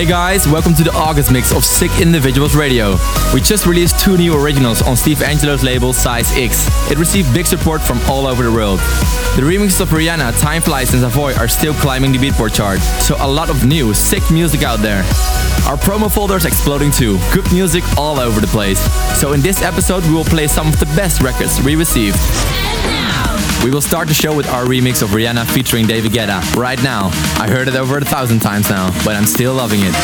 Hey guys, welcome to the August mix of Sick Individuals Radio. We just released two new originals on Steve Angello's label Size X. It received big support from all over the world. The remixes of Rihanna, Time Flies and Savoy are still climbing the Beatport chart, so a lot of new, sick music out there. Our promo folder is exploding too, good music all over the place. So in this episode we will play some of the best records we received. We will start the show with our remix of Rihanna featuring David Guetta right now. I heard it over a thousand times now, but I'm still loving it.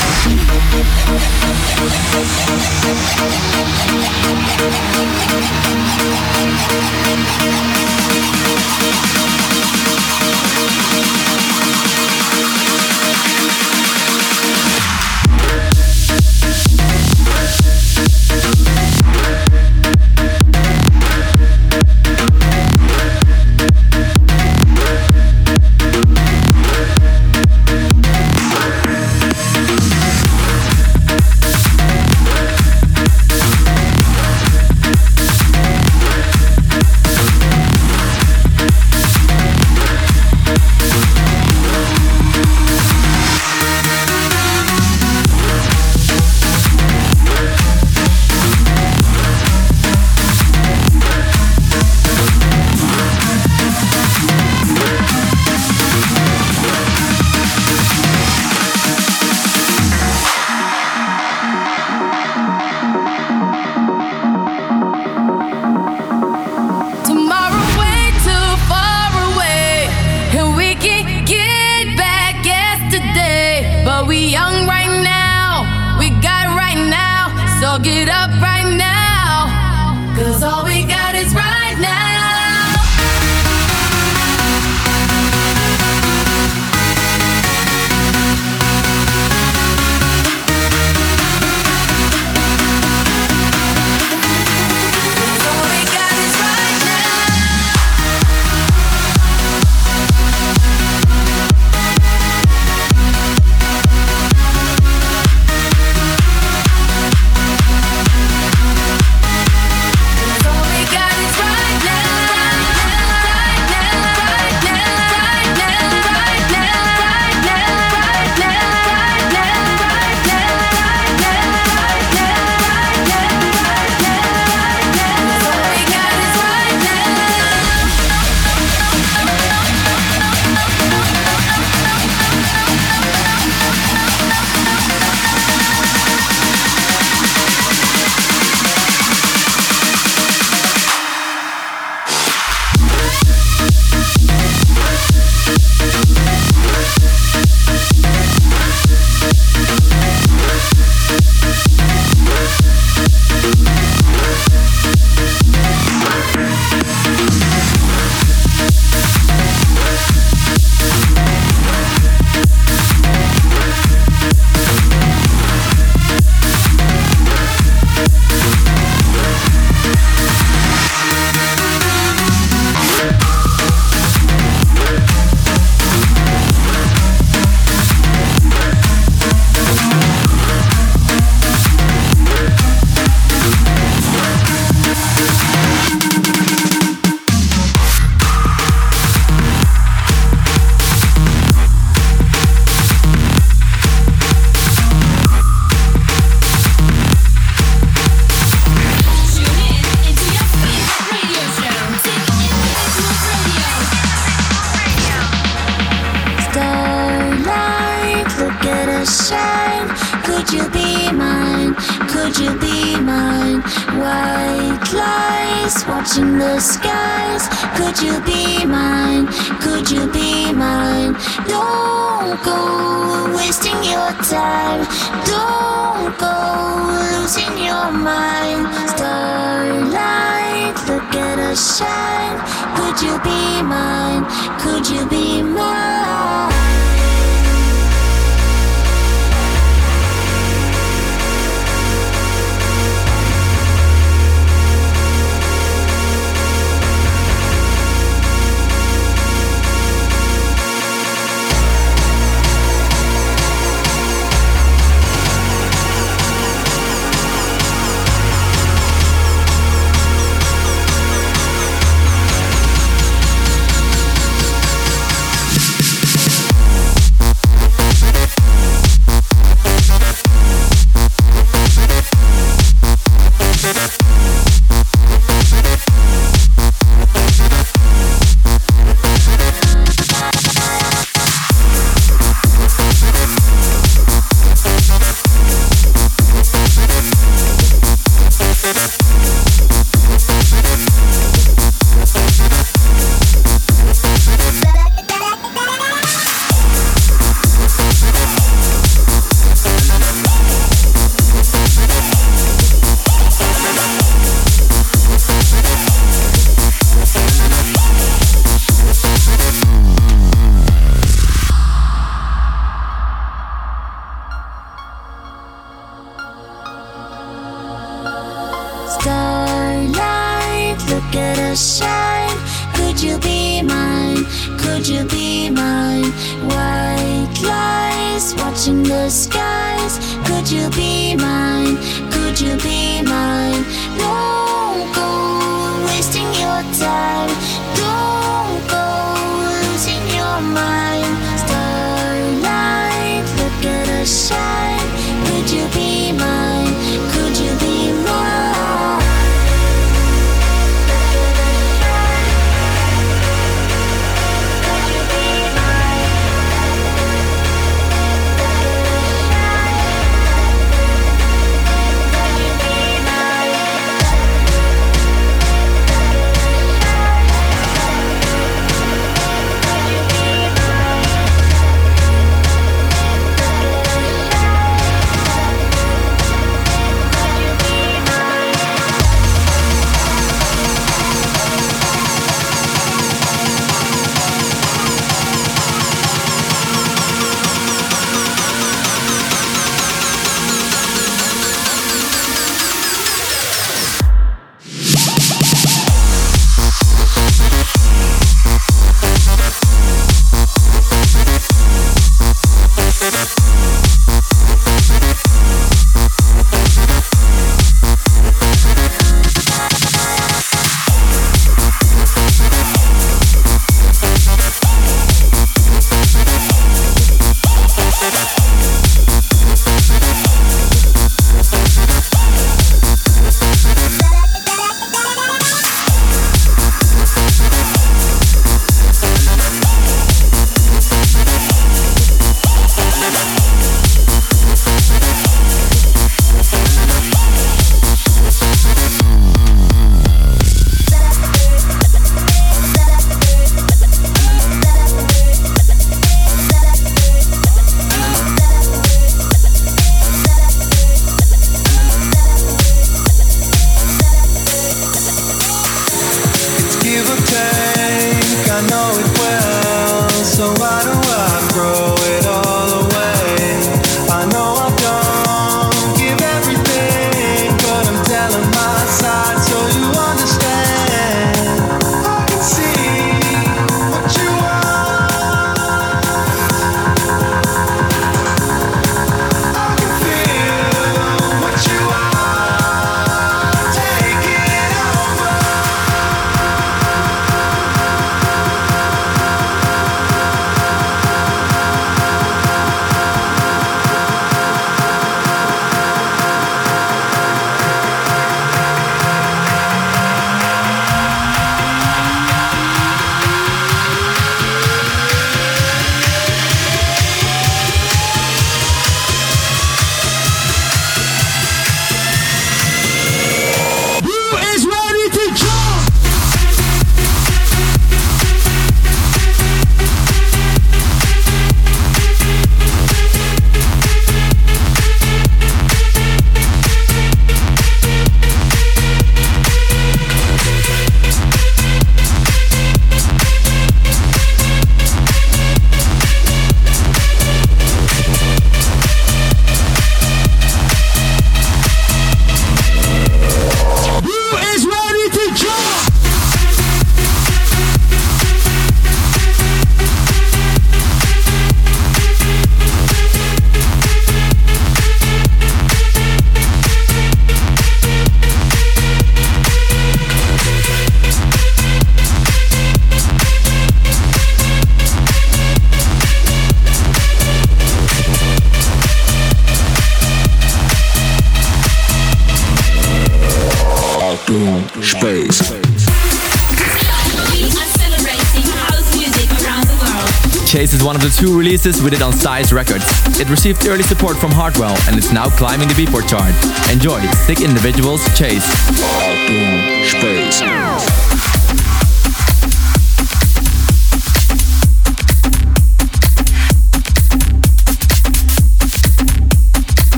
two releases with it on Size Records. It received early support from Hardwell and is now climbing the Beatport chart. Enjoy Sick Individuals Chase.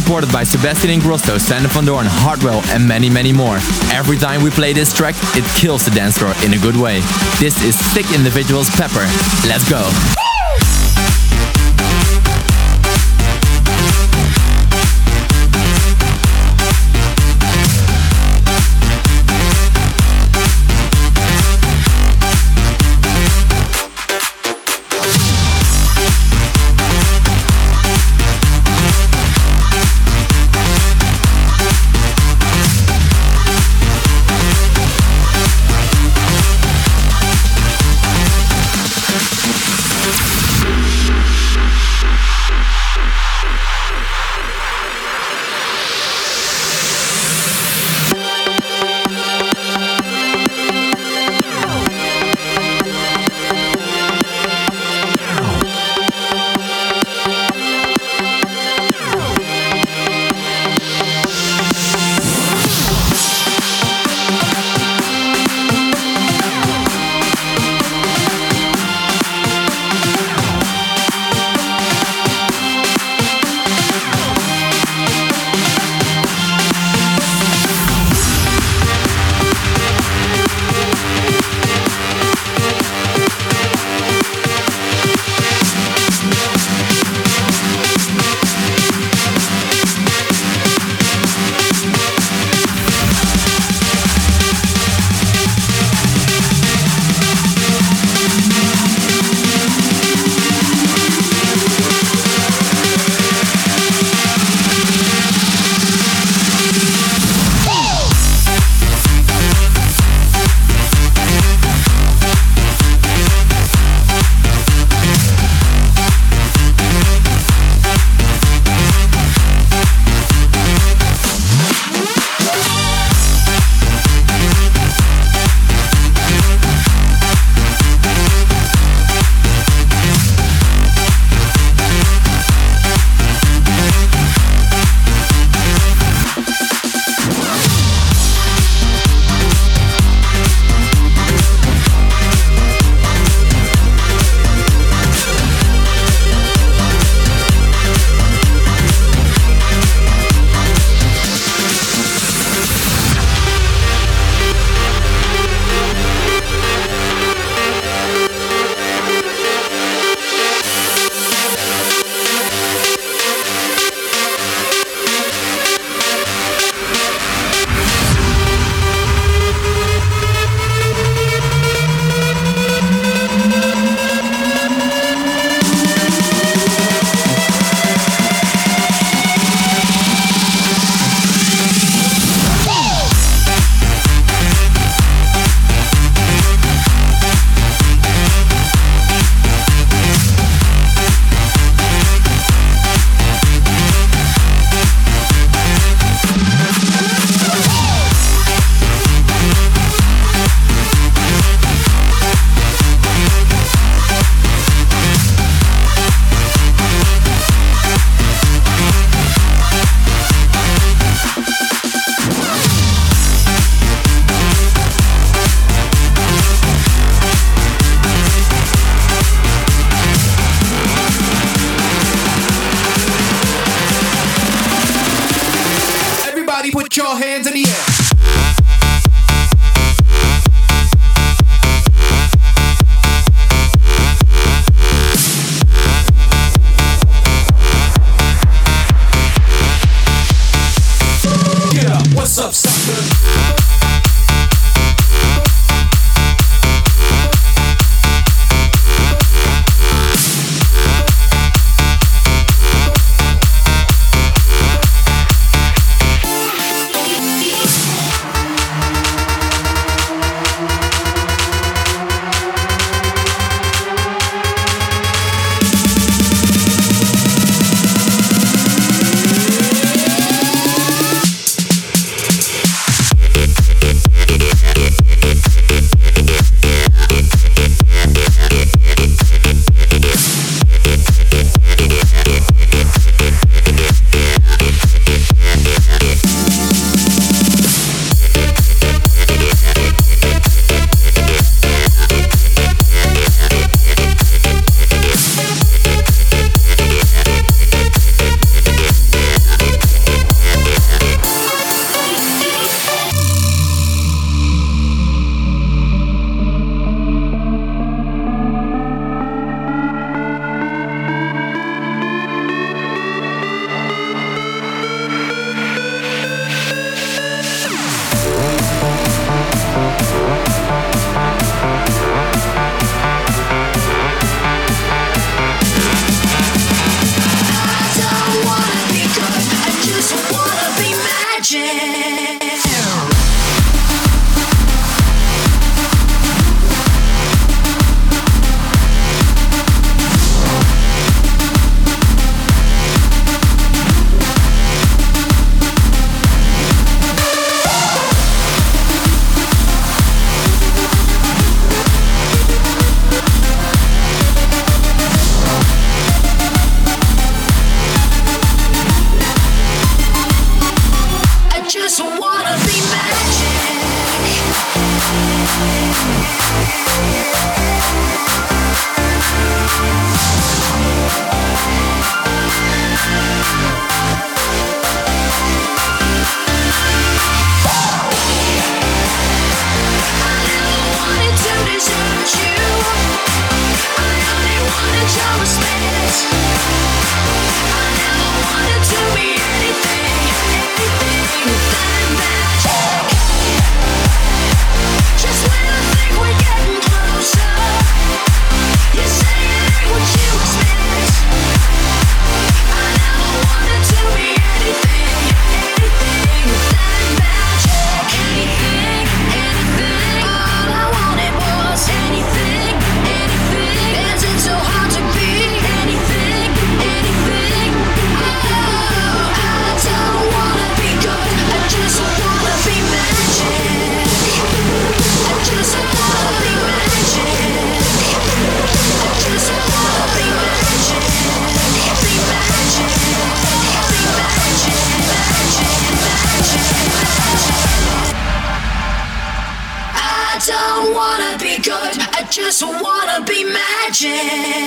Supported by Sebastian Ingrosso, Sander van Doorn, Hardwell, and many, many more. Every time we play this track, it kills the dance floor in a good way. This is Sick Individuals Pepper. Let's go. Magic.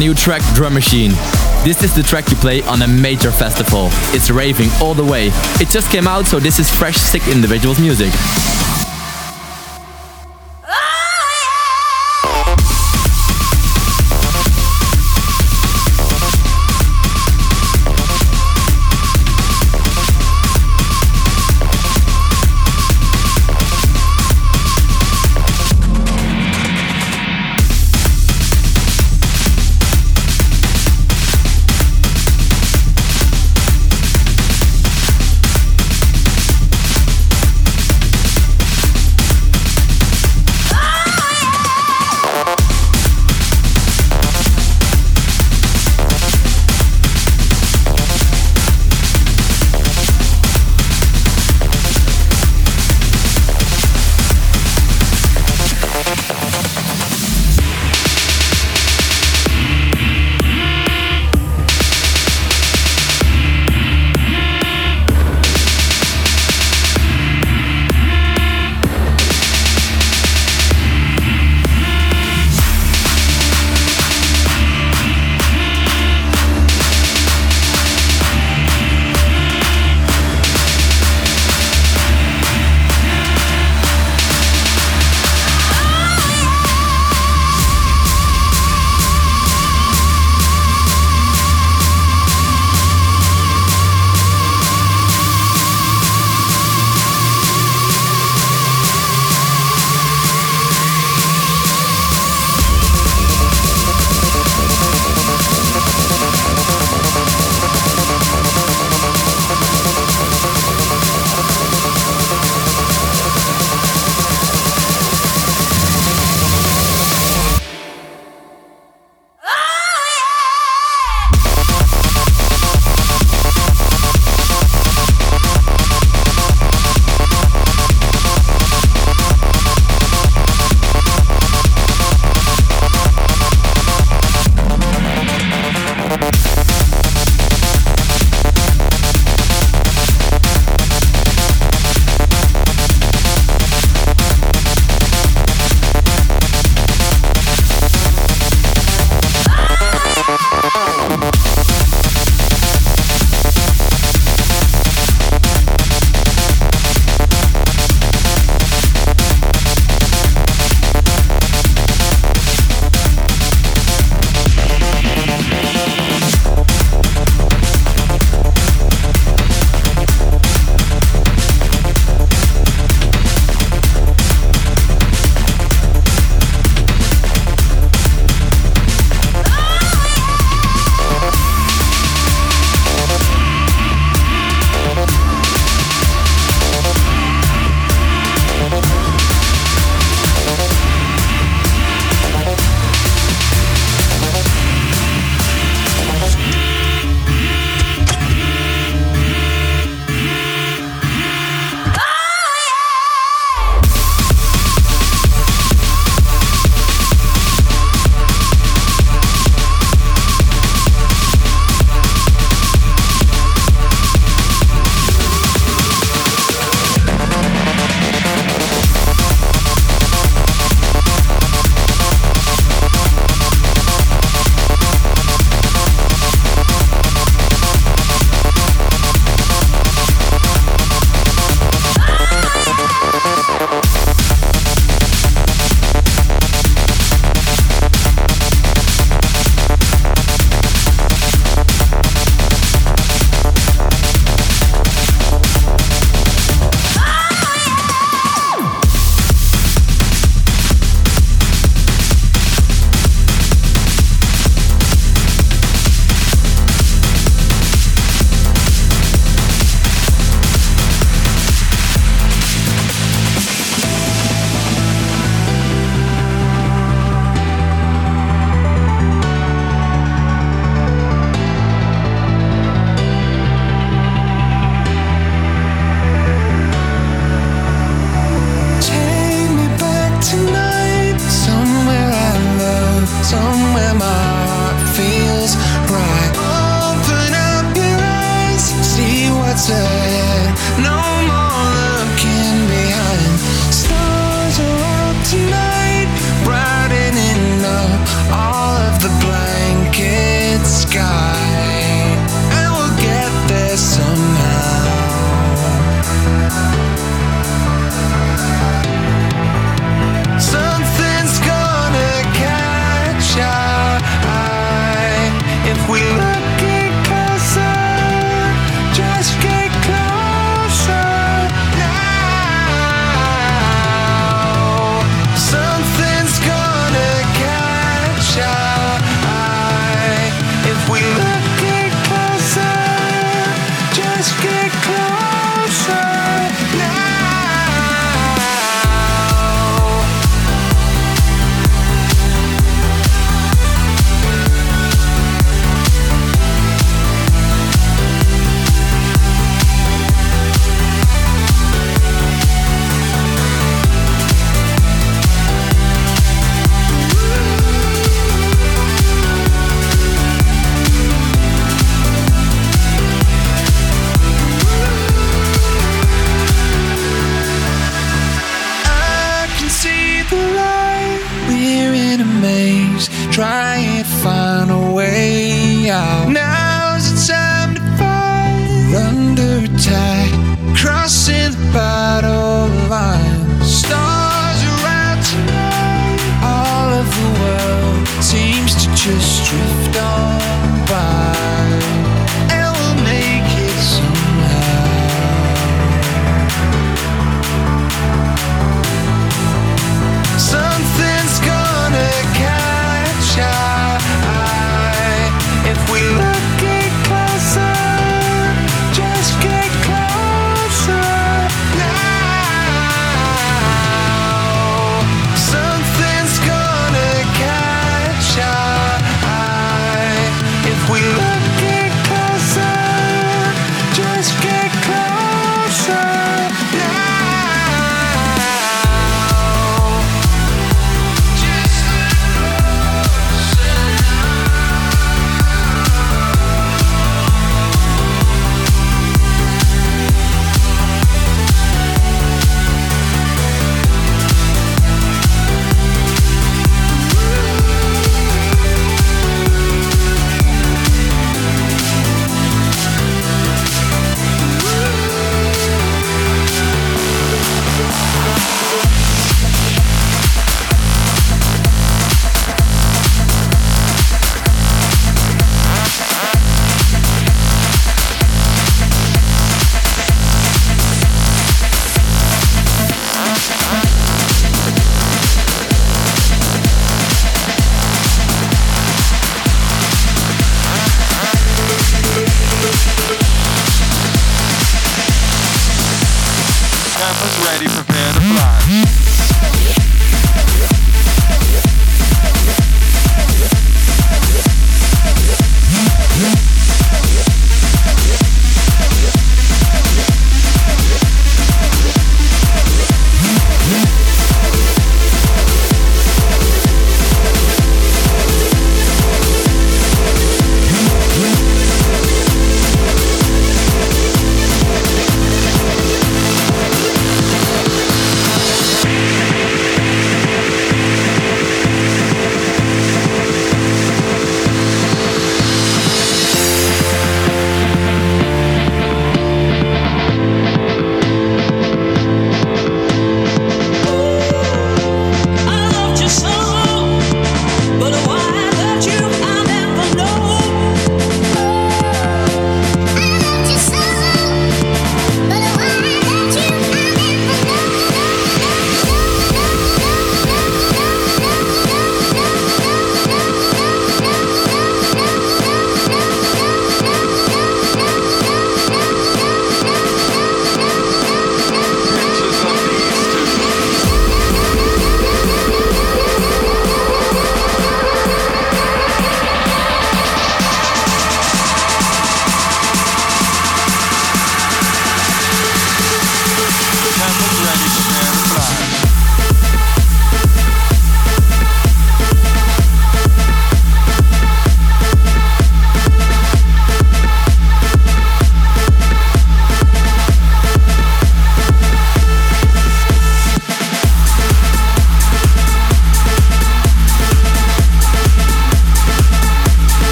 New track Drum Machine. This is the track you play on a major festival. It's raving all the way. It just came out, so this is fresh, sick individuals music.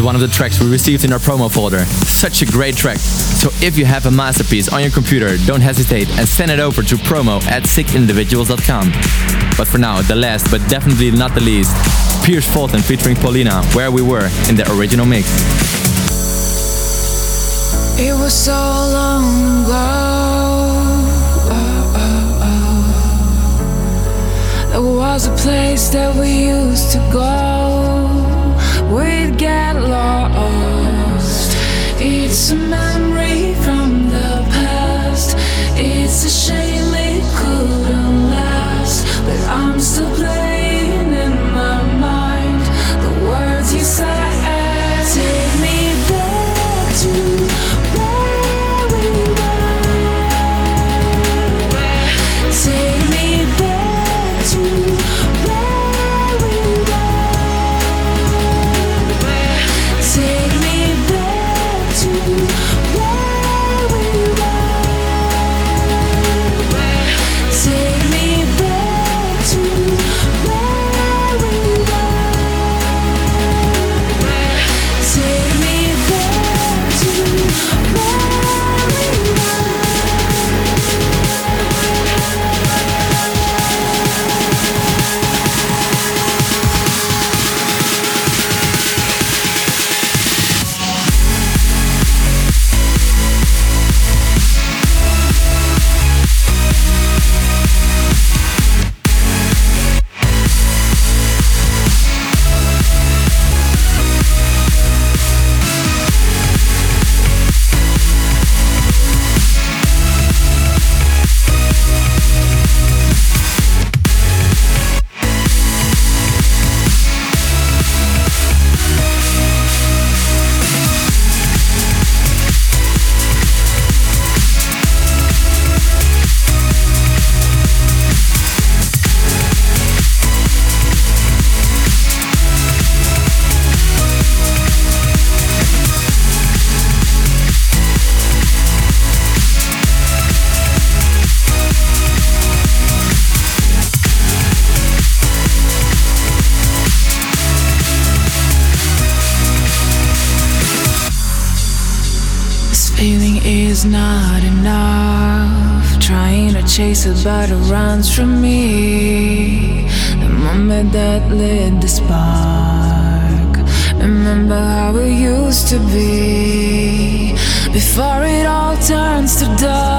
Is one of the tracks we received in our promo folder. Such a great track. So if you have a masterpiece on your computer, don't hesitate and send it over to promo at sickindividuals.com. But for now, the last but definitely not the least, Pierce Fulton featuring Paulina, Where We Were in the original mix. It was so long ago. There was a place that we used to go. We'd get lost. It runs from me. The moment that lit the spark. Remember how it used to be. Before it all turns to dust.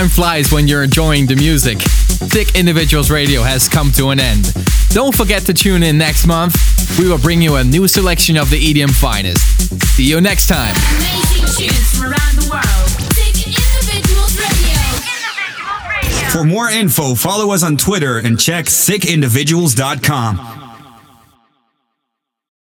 Time flies when you're enjoying the music. Sick Individuals Radio has come to an end. Don't forget to tune in next month. We will bring you a new selection of the EDM finest. See you next time. Amazing tunes from around the world. Sick Individuals Radio. For more info, follow us on Twitter and check sickindividuals.com.